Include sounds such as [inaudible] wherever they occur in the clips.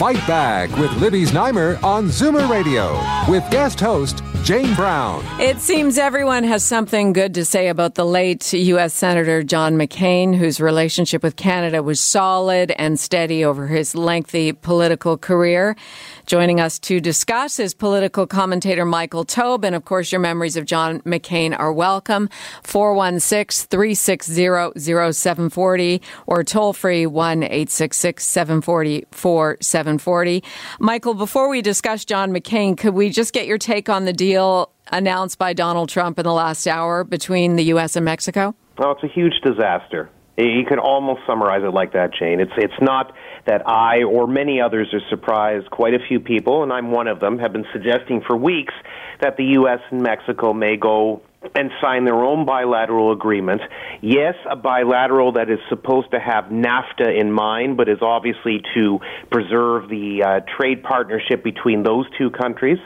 Fight Back with Libby Znaimer on Zoomer Radio with guest host Jane Brown. It seems everyone has something good to say about the late U.S. Senator John McCain, whose relationship with Canada was solid and steady over his lengthy political career. Joining us to discuss is political commentator Michael Taube. And of course, your memories of John McCain are welcome. 416 360 0740 or toll free 1 866 740 4740. Michael, before we discuss John McCain, could we just get your take on the deal announced by Donald Trump in the last hour between the U.S. and Mexico? Well, it's a huge disaster. You can almost summarize it like that, Jane. It's it's not that I or many others are surprised. Quite a few people, and I'm one of them, have been suggesting for weeks that the U.S. and Mexico may go and sign their own bilateral agreement. Yes, a bilateral that is supposed to have NAFTA in mind, but is obviously to preserve the uh, trade partnership between those two countries.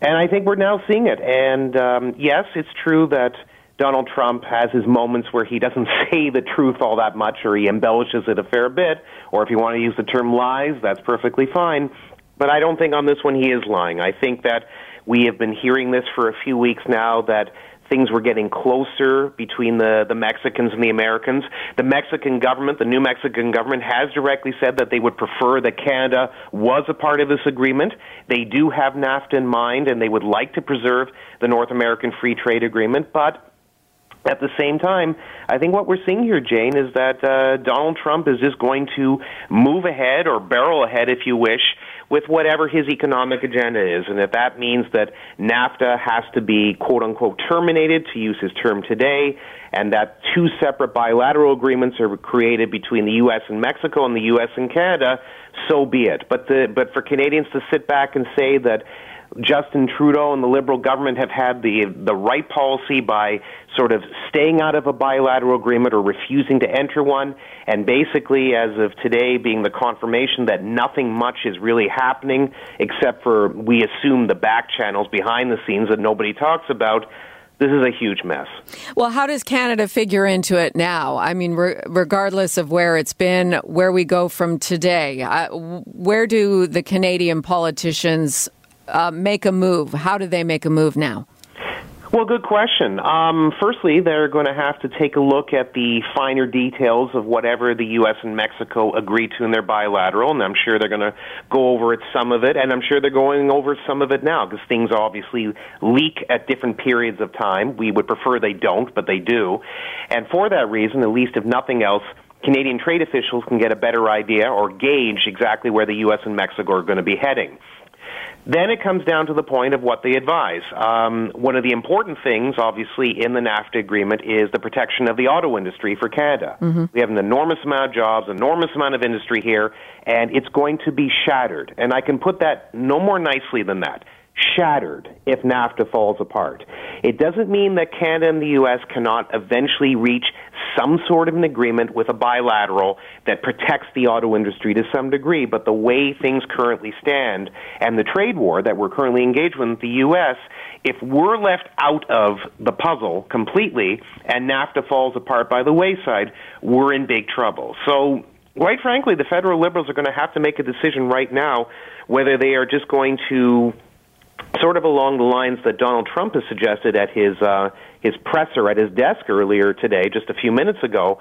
And I think we're now seeing it. And um, yes, it's true that Donald Trump has his moments where he doesn't [laughs] say the truth all that much or he embellishes it a fair bit, or if you want to use the term lies, that's perfectly fine. But I don't think on this one he is lying. I think that we have been hearing this for a few weeks now that things were getting closer between the, the Mexicans and the Americans. The Mexican government, the new Mexican government, has directly said that they would prefer that Canada was a part of this agreement. They do have NAFTA in mind, and they would like to preserve the North American Free Trade Agreement, but at the same time, I think what we're seeing here, Jane, is that uh, Donald Trump is just going to move ahead or barrel ahead, if you wish, with whatever his economic agenda is. And if that means that NAFTA has to be, quote unquote, terminated, to use his term today, and that two separate bilateral agreements are created between the U.S. and Mexico and the U.S. and Canada, so be it. But, the, but for Canadians to sit back and say that Justin Trudeau and the Liberal government have had the the right policy by sort of staying out of a bilateral agreement or refusing to enter one, and basically, as of today, being the confirmation that nothing much is really happening except for we assume the back channels behind the scenes that nobody talks about this is a huge mess. Well, how does Canada figure into it now? I mean, re- regardless of where it's been, where we go from today, uh, where do the Canadian politicians uh, make a move? How do they make a move now? Well, good question. Um, firstly, they're going to have to take a look at the finer details of whatever the U.S. and Mexico agree to in their bilateral, and I'm sure they're going to go over it, some of it, and I'm sure they're going over some of it now because things obviously leak at different periods of time. We would prefer they don't, but they do. And for that reason, at least if nothing else, Canadian trade officials can get a better idea or gauge exactly where the U.S. and Mexico are going to be heading. Then it comes down to the point of what they advise. Um, one of the important things, obviously, in the NAFTA agreement is the protection of the auto industry for Canada. Mm-hmm. We have an enormous amount of jobs, enormous amount of industry here, and it's going to be shattered. And I can put that no more nicely than that shattered if NAFTA falls apart. It doesn't mean that Canada and the U.S. cannot eventually reach some sort of an agreement with a bilateral that protects the auto industry to some degree, but the way things currently stand and the trade war that we're currently engaged with the U.S., if we're left out of the puzzle completely and NAFTA falls apart by the wayside, we're in big trouble. So, quite frankly, the federal liberals are going to have to make a decision right now whether they are just going to sort of along the lines that Donald Trump has suggested at his uh, his presser at his desk earlier today, just a few minutes ago,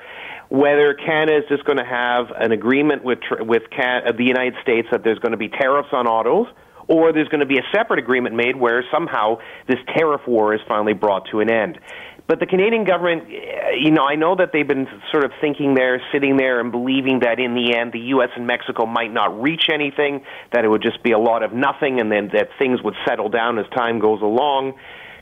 whether Canada is just going to have an agreement with with Can- uh, the United States that there's going to be tariffs on autos, or there's going to be a separate agreement made where somehow this tariff war is finally brought to an end. But the Canadian government, eh, you know, I know that they've been sort of thinking there, sitting there, and believing that in the end the U.S. and Mexico might not reach anything, that it would just be a lot of nothing, and then that things would settle down as time goes along.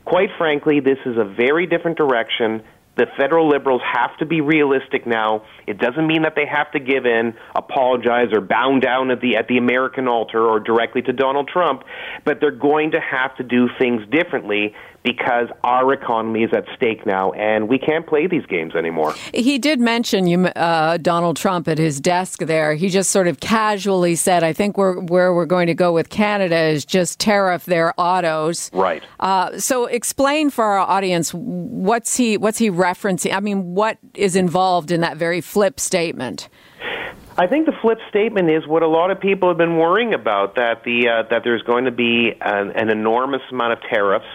Quite frankly, this is a very different direction the federal liberals have to be realistic now. It doesn't mean that they have to give in, apologize, or bow down at the at the American altar or directly to Donald Trump, but they're going to have to do things differently because our economy is at stake now, and we can't play these games anymore. He did mention you, uh, Donald Trump at his desk there. He just sort of casually said, "I think we're, where we're going to go with Canada is just tariff their autos." Right. Uh, so, explain for our audience what's he what's he referencing? I mean, what is involved in that very flip statement? I think the flip statement is what a lot of people have been worrying about that the uh, that there's going to be an, an enormous amount of tariffs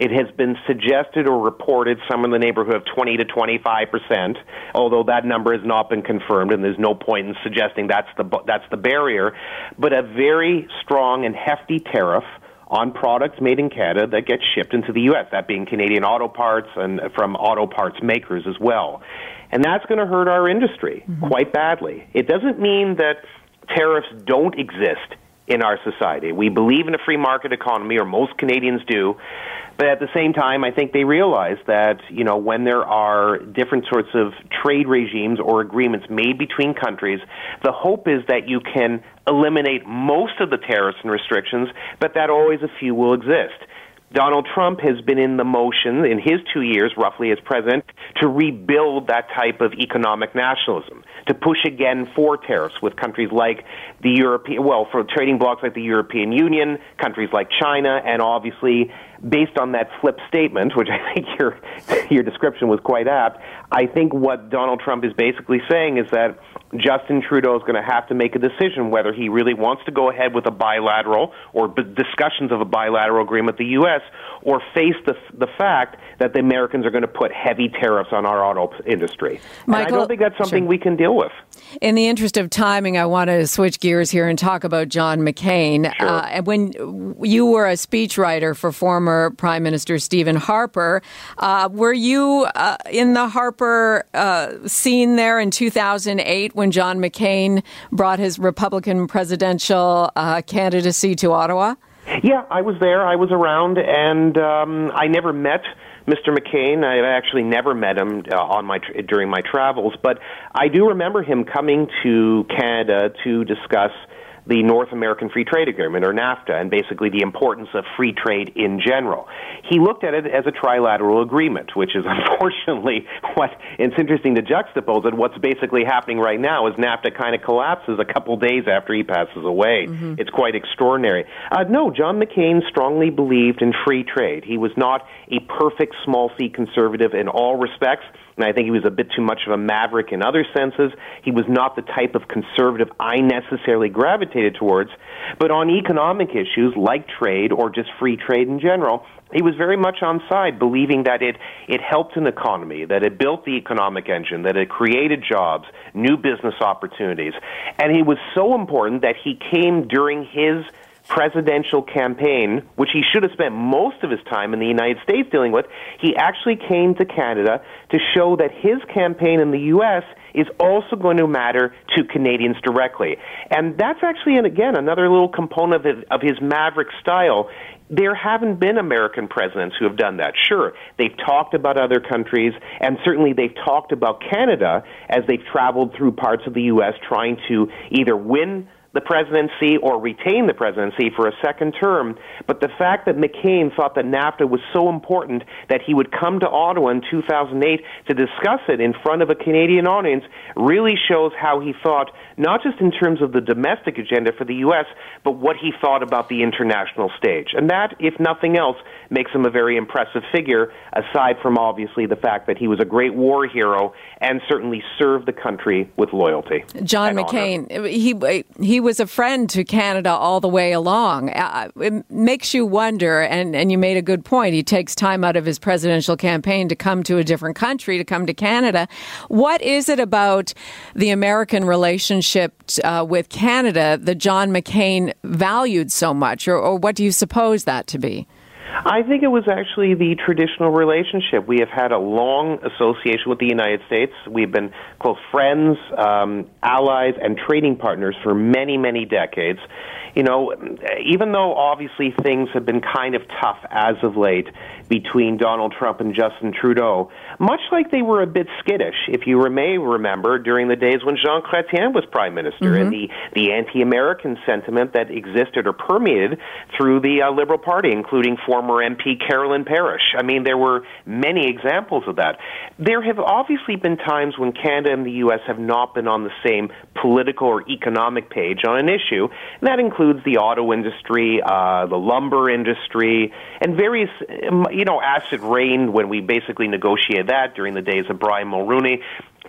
it has been suggested or reported some in the neighborhood of 20 to 25 percent, although that number has not been confirmed, and there's no point in suggesting that's the that's the barrier. But a very strong and hefty tariff on products made in Canada that get shipped into the U.S. That being Canadian auto parts and from auto parts makers as well, and that's going to hurt our industry mm-hmm. quite badly. It doesn't mean that tariffs don't exist in our society. We believe in a free market economy, or most Canadians do. But at the same time, I think they realize that, you know, when there are different sorts of trade regimes or agreements made between countries, the hope is that you can eliminate most of the tariffs and restrictions, but that always a few will exist. Donald Trump has been in the motion in his two years, roughly, as president, to rebuild that type of economic nationalism, to push again for tariffs with countries like the European, well, for trading blocs like the European Union, countries like China, and obviously based on that flip statement, which I think your [laughs] your description was quite apt, I think what Donald Trump is basically saying is that Justin Trudeau is going to have to make a decision whether he really wants to go ahead with a bilateral or b- discussions of a bilateral agreement with the U.S. or face the the fact that the Americans are going to put heavy tariffs on our auto industry. Michael, and I don't think that's something sure. we can deal with. In the interest of timing, I want to switch gears here and talk about John McCain. Sure. Uh, when you were a speechwriter for former Prime Minister Stephen Harper, uh, were you uh, in the Harper uh, scene there in 2008 when John McCain brought his Republican presidential uh, candidacy to Ottawa? Yeah, I was there. I was around, and um, I never met Mr. McCain. I actually never met him uh, on my during my travels, but I do remember him coming to Canada to discuss the North American Free Trade Agreement, or NAFTA, and basically the importance of free trade in general. He looked at it as a trilateral agreement, which is [laughs] unfortunately what it's interesting to juxtapose it. What's basically happening right now is NAFTA kind of collapses a couple days after he passes away. Mm-hmm. It's quite extraordinary. Uh, no, John McCain strongly believed in free trade. He was not a perfect small c conservative in all respects and I think he was a bit too much of a maverick in other senses. He was not the type of conservative I necessarily gravitated towards. But on economic issues like trade or just free trade in general, he was very much on side, believing that it, it helped an economy, that it built the economic engine, that it created jobs, new business opportunities. And he was so important that he came during his presidential campaign, which he should have spent most of his time in the United States dealing with, he actually came to Canada to show that his campaign in the U.S. is also going to matter to Canadians directly. And that's actually, and again, another little component of his, of his maverick style. There haven't been American presidents who have done that. Sure, they've talked about other countries, and certainly they've talked about Canada as they've traveled through parts of the U.S. trying to either win the presidency or retain the presidency for a second term. But the fact that McCain thought that NAFTA was so important that he would come to Ottawa in 2008 to discuss it in front of a Canadian audience really shows how he thought, not just in terms of the domestic agenda for the U.S., but what he thought about the international stage. And that, if nothing else, makes him a very impressive figure, aside from obviously the fact that he was a great war hero and certainly served the country with loyalty. John McCain, honor. he he was a friend to Canada all the way along. Uh, it makes you wonder, and, and you made a good point. He takes time out of his presidential campaign to come to a different country, to come to Canada. What is it about the American relationship uh, with Canada that John McCain valued so much, or, or what do you suppose that to be? I think it was actually the traditional relationship. We have had a long association with the United States. We've been close friends, um, allies, and trading partners for many, many decades. You know, even though obviously things have been kind of tough as of late between Donald Trump and Justin Trudeau, much like they were a bit skittish, if you may remember, during the days when Jean Chrétien was prime minister mm-hmm. and the, the anti-American sentiment that existed or permeated through the uh, Liberal Party, including former MP Carolyn Parrish. I mean, there were many examples of that. There have obviously been times when Canada and the U.S. have not been on the same political or economic page on an issue, and that includes the auto industry, uh, the lumber industry, and various, you know, acid rain when we basically negotiated that during the days of Brian Mulroney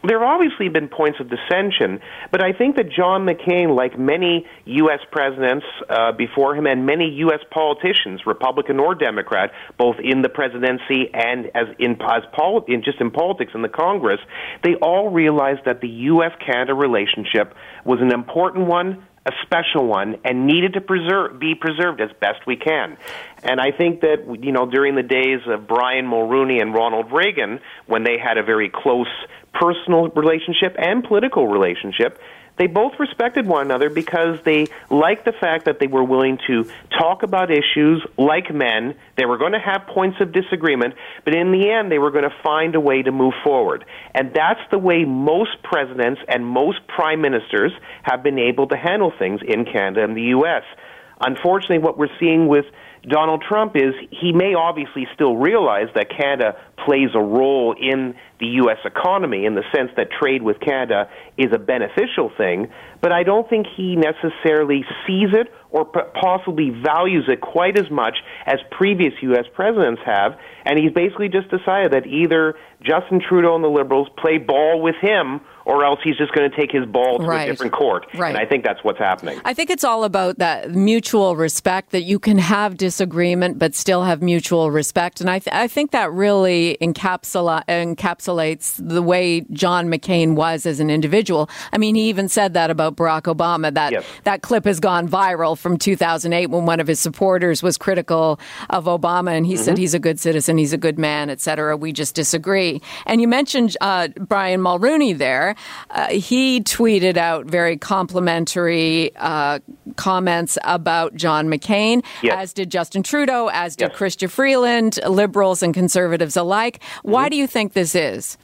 there have obviously been points of dissension, but I think that John McCain, like many U.S. presidents uh, before him and many U.S. politicians, Republican or Democrat, both in the presidency and as in as pol- in just in politics in the Congress, they all realized that the U.S.-Canada relationship was an important one, a special one and needed to preserve, be preserved as best we can. And I think that you know during the days of Brian Mulroney and Ronald Reagan, when they had a very close personal relationship and political relationship, they both respected one another because they liked the fact that they were willing to talk about issues like men. They were going to have points of disagreement, but in the end, they were going to find a way to move forward. And that's the way most presidents and most prime ministers have been able to handle things in Canada and the U.S. Unfortunately, what we're seeing with Donald Trump is he may obviously still realize that Canada plays a role in the U.S. economy in the sense that trade with Canada is a beneficial thing, but I don't think he necessarily sees it or possibly values it quite as much as previous U.S. presidents have. And he's basically just decided that either Justin Trudeau and the Liberals play ball with him or else he's just going to take his ball to right. a different court. Right. And I think that's what's happening. I think it's all about that mutual respect that you can have disagreement but still have mutual respect. And I, th- I think that really encapsula- encapsulates the way John McCain was as an individual. I mean, he even said that about Barack Obama. That yes. that clip has gone viral from 2008 when one of his supporters was critical of Obama and he mm-hmm. said he's a good citizen, he's a good man, etc. We just disagree. And you mentioned uh, Brian Mulroney there. Uh, he tweeted out very complimentary uh, comments about John McCain, yes. as did Justin Trudeau, as did yes. Chrystia Freeland, liberals and conservatives alike. Why mm-hmm. do you think this is?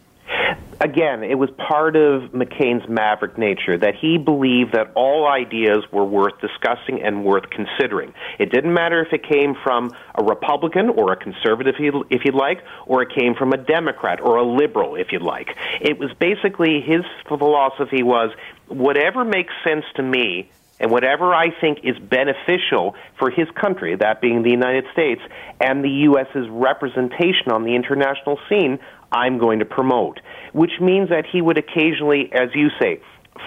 Again, it was part of McCain's maverick nature that he believed that all ideas were worth discussing and worth considering. It didn't matter if it came from a Republican or a conservative, if you'd like, or it came from a Democrat or a liberal, if you'd like. It was basically his philosophy was whatever makes sense to me and whatever I think is beneficial for his country, that being the United States, and the U.S.'s representation on the international scene, I'm going to promote, which means that he would occasionally, as you say,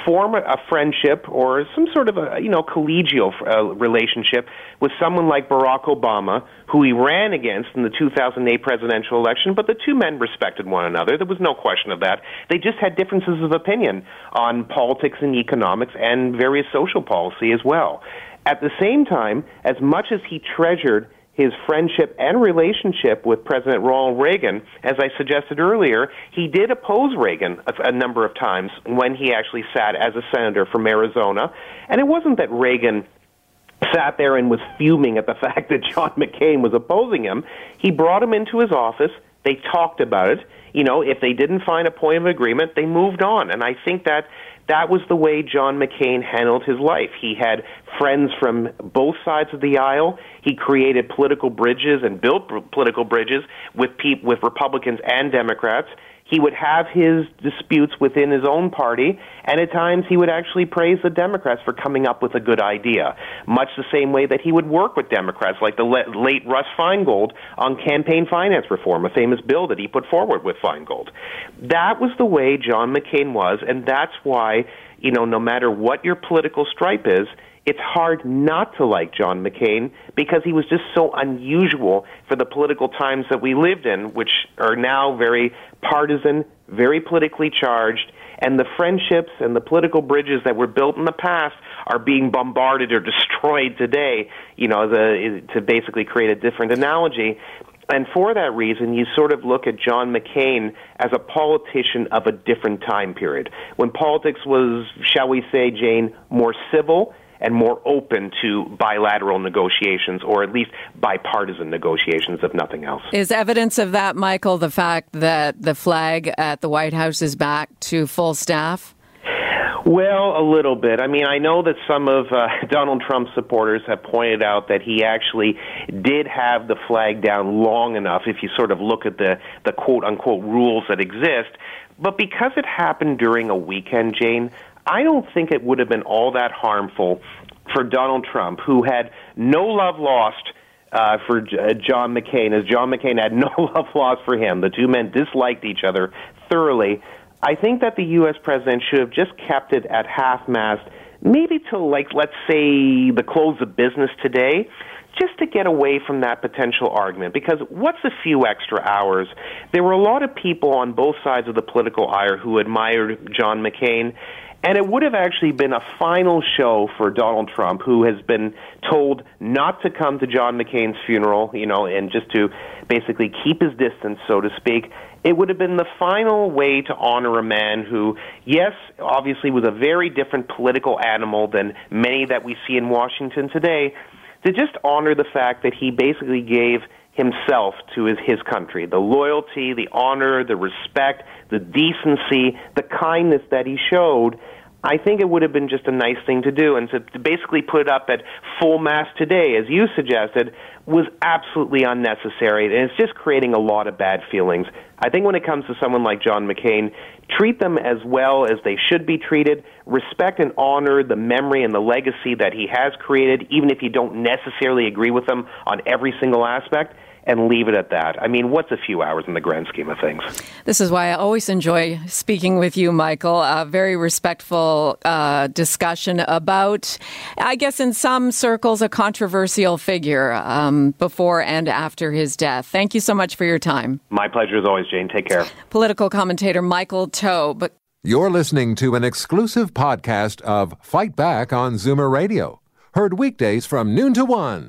form a friendship or some sort of a you know collegial uh, relationship with someone like Barack Obama, who he ran against in the 2008 presidential election. But the two men respected one another. There was no question of that. They just had differences of opinion on politics and economics and various social policy as well. At the same time, as much as he treasured his friendship and relationship with President Ronald Reagan, as I suggested earlier, he did oppose Reagan a, a, number of times when he actually sat as a senator from Arizona. And it wasn't that Reagan sat there and was fuming at the [laughs] fact that John McCain was opposing him. He brought him into his office. They talked about it. You know, if they didn't find a point of agreement, they moved on. And I think that that was the way John McCain handled his life. He had friends from both sides of the aisle. He created political bridges and built political bridges with pe- with Republicans and Democrats. He would have his disputes within his own party, and at times he would actually praise the Democrats for coming up with a good idea. Much the same way that he would work with Democrats, like the late Russ Feingold on campaign finance reform, a famous bill that he put forward with Feingold. That was the way John McCain was, and that's why, you know, no matter what your political stripe is, it's hard not to like John McCain because he was just so unusual for the political times that we lived in, which are now very partisan, very politically charged, and the friendships and the political bridges that were built in the past are being bombarded or destroyed today, you know, the, to basically create a different analogy. And for that reason, you sort of look at John McCain as a politician of a different time period, when politics was, shall we say, Jane, more civil and more open to bilateral negotiations or at least bipartisan negotiations, if nothing else. Is evidence of that, Michael, the fact that the flag at the White House is back to full staff? Well, a little bit. I mean, I know that some of uh, [laughs] Donald Trump's supporters have pointed out that he actually did have the flag down long enough if you sort of look at the, the quote unquote rules that exist. But because it happened during a weekend, Jane, I don't think it would have been all that harmful for Donald Trump, who had no love lost uh, for J- uh, John McCain, as John McCain had [laughs] no love lost for him. The two men disliked each other thoroughly. I think that the U.S. president should have just kept it at half mast, maybe till, like, let's say, the close of business today just to get away from that potential argument. Because what's a few extra hours? There were a lot of people on both sides of the political aisle who admired John McCain. And it would have actually been a final show for Donald Trump, who has been told not to come to John McCain's funeral, you know, and just to basically keep his distance, so to speak. It would have been the final way to honor a man who, yes, obviously was a very different political animal than many that we see in Washington today, to just honor the fact that he basically gave himself to his, his country. The loyalty, the honor, the respect, the decency, the kindness that he showed. I think it would have been just a nice thing to do. And to, to basically put it up at full mass today, as you suggested, was absolutely unnecessary. And it's just creating a lot of bad feelings. I think when it comes to someone like John McCain, treat them as well as they should be treated. Respect and honor the memory and the legacy that he has created, even if you don't necessarily agree with them on every single aspect and leave it at that. I mean, what's a few hours in the grand scheme of things? This is why I always enjoy speaking with you, Michael. A very respectful uh, discussion about, I guess, in some circles, a controversial figure um, before and after his death. Thank you so much for your time. My pleasure as always, Jane. Take care. Political commentator Michael Taube. You're listening to an exclusive podcast of Fight Back on Zoomer Radio, heard weekdays from noon to one.